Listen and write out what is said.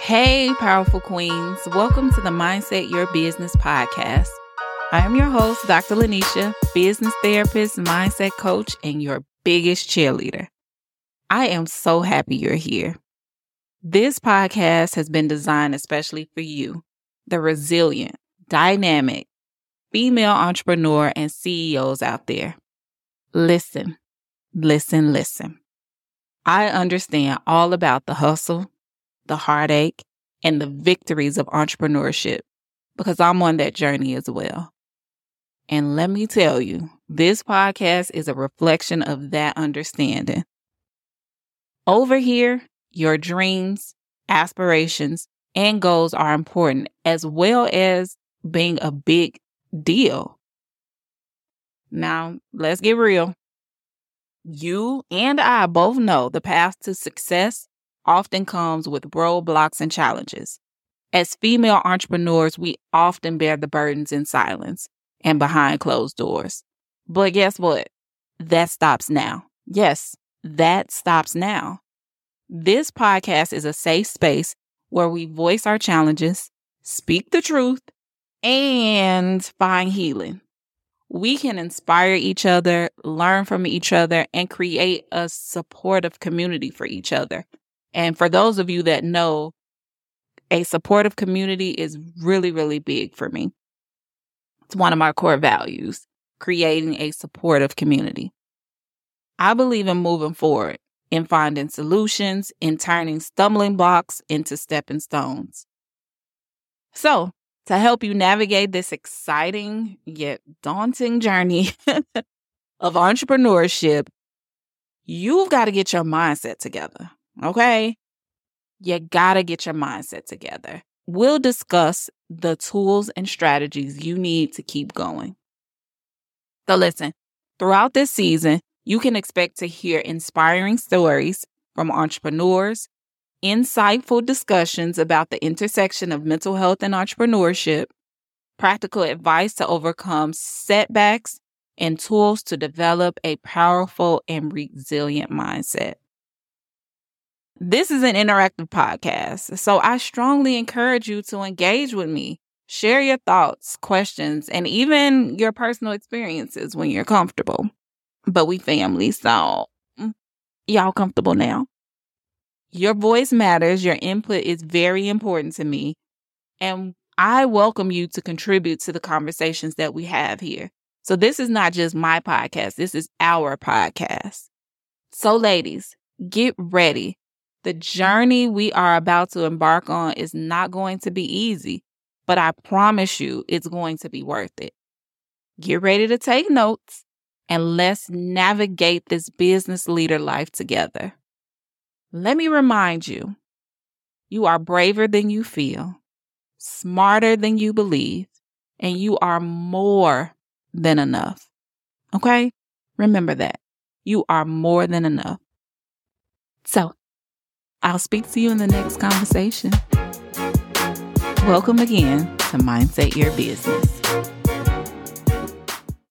Hey, powerful queens. Welcome to the Mindset Your Business podcast. I am your host, Dr. Lanecha, business therapist, mindset coach, and your biggest cheerleader. I am so happy you're here. This podcast has been designed especially for you, the resilient, dynamic, female entrepreneur and CEOs out there. Listen, listen, listen. I understand all about the hustle, the heartache, and the victories of entrepreneurship because I'm on that journey as well. And let me tell you, this podcast is a reflection of that understanding. Over here, your dreams, aspirations, and goals are important, as well as being a big deal. Now, let's get real. You and I both know the path to success often comes with roadblocks and challenges. As female entrepreneurs, we often bear the burdens in silence and behind closed doors. But guess what? That stops now. Yes, that stops now. This podcast is a safe space where we voice our challenges, speak the truth, and find healing. We can inspire each other, learn from each other, and create a supportive community for each other. And for those of you that know, a supportive community is really, really big for me. It's one of my core values, creating a supportive community. I believe in moving forward, in finding solutions, in turning stumbling blocks into stepping stones. So, to help you navigate this exciting yet daunting journey of entrepreneurship, you've got to get your mindset together. Okay. You got to get your mindset together. We'll discuss the tools and strategies you need to keep going. So, listen, throughout this season, you can expect to hear inspiring stories from entrepreneurs, insightful discussions about the intersection of mental health and entrepreneurship, practical advice to overcome setbacks, and tools to develop a powerful and resilient mindset. This is an interactive podcast, so I strongly encourage you to engage with me. Share your thoughts, questions, and even your personal experiences when you're comfortable. But we family, so mm, y'all comfortable now. Your voice matters. Your input is very important to me. And I welcome you to contribute to the conversations that we have here. So this is not just my podcast. This is our podcast. So ladies, get ready. The journey we are about to embark on is not going to be easy, but I promise you it's going to be worth it. Get ready to take notes and let's navigate this business leader life together. Let me remind you you are braver than you feel, smarter than you believe, and you are more than enough. Okay? Remember that. You are more than enough. So, I'll speak to you in the next conversation. Welcome again to Mindset Your Business.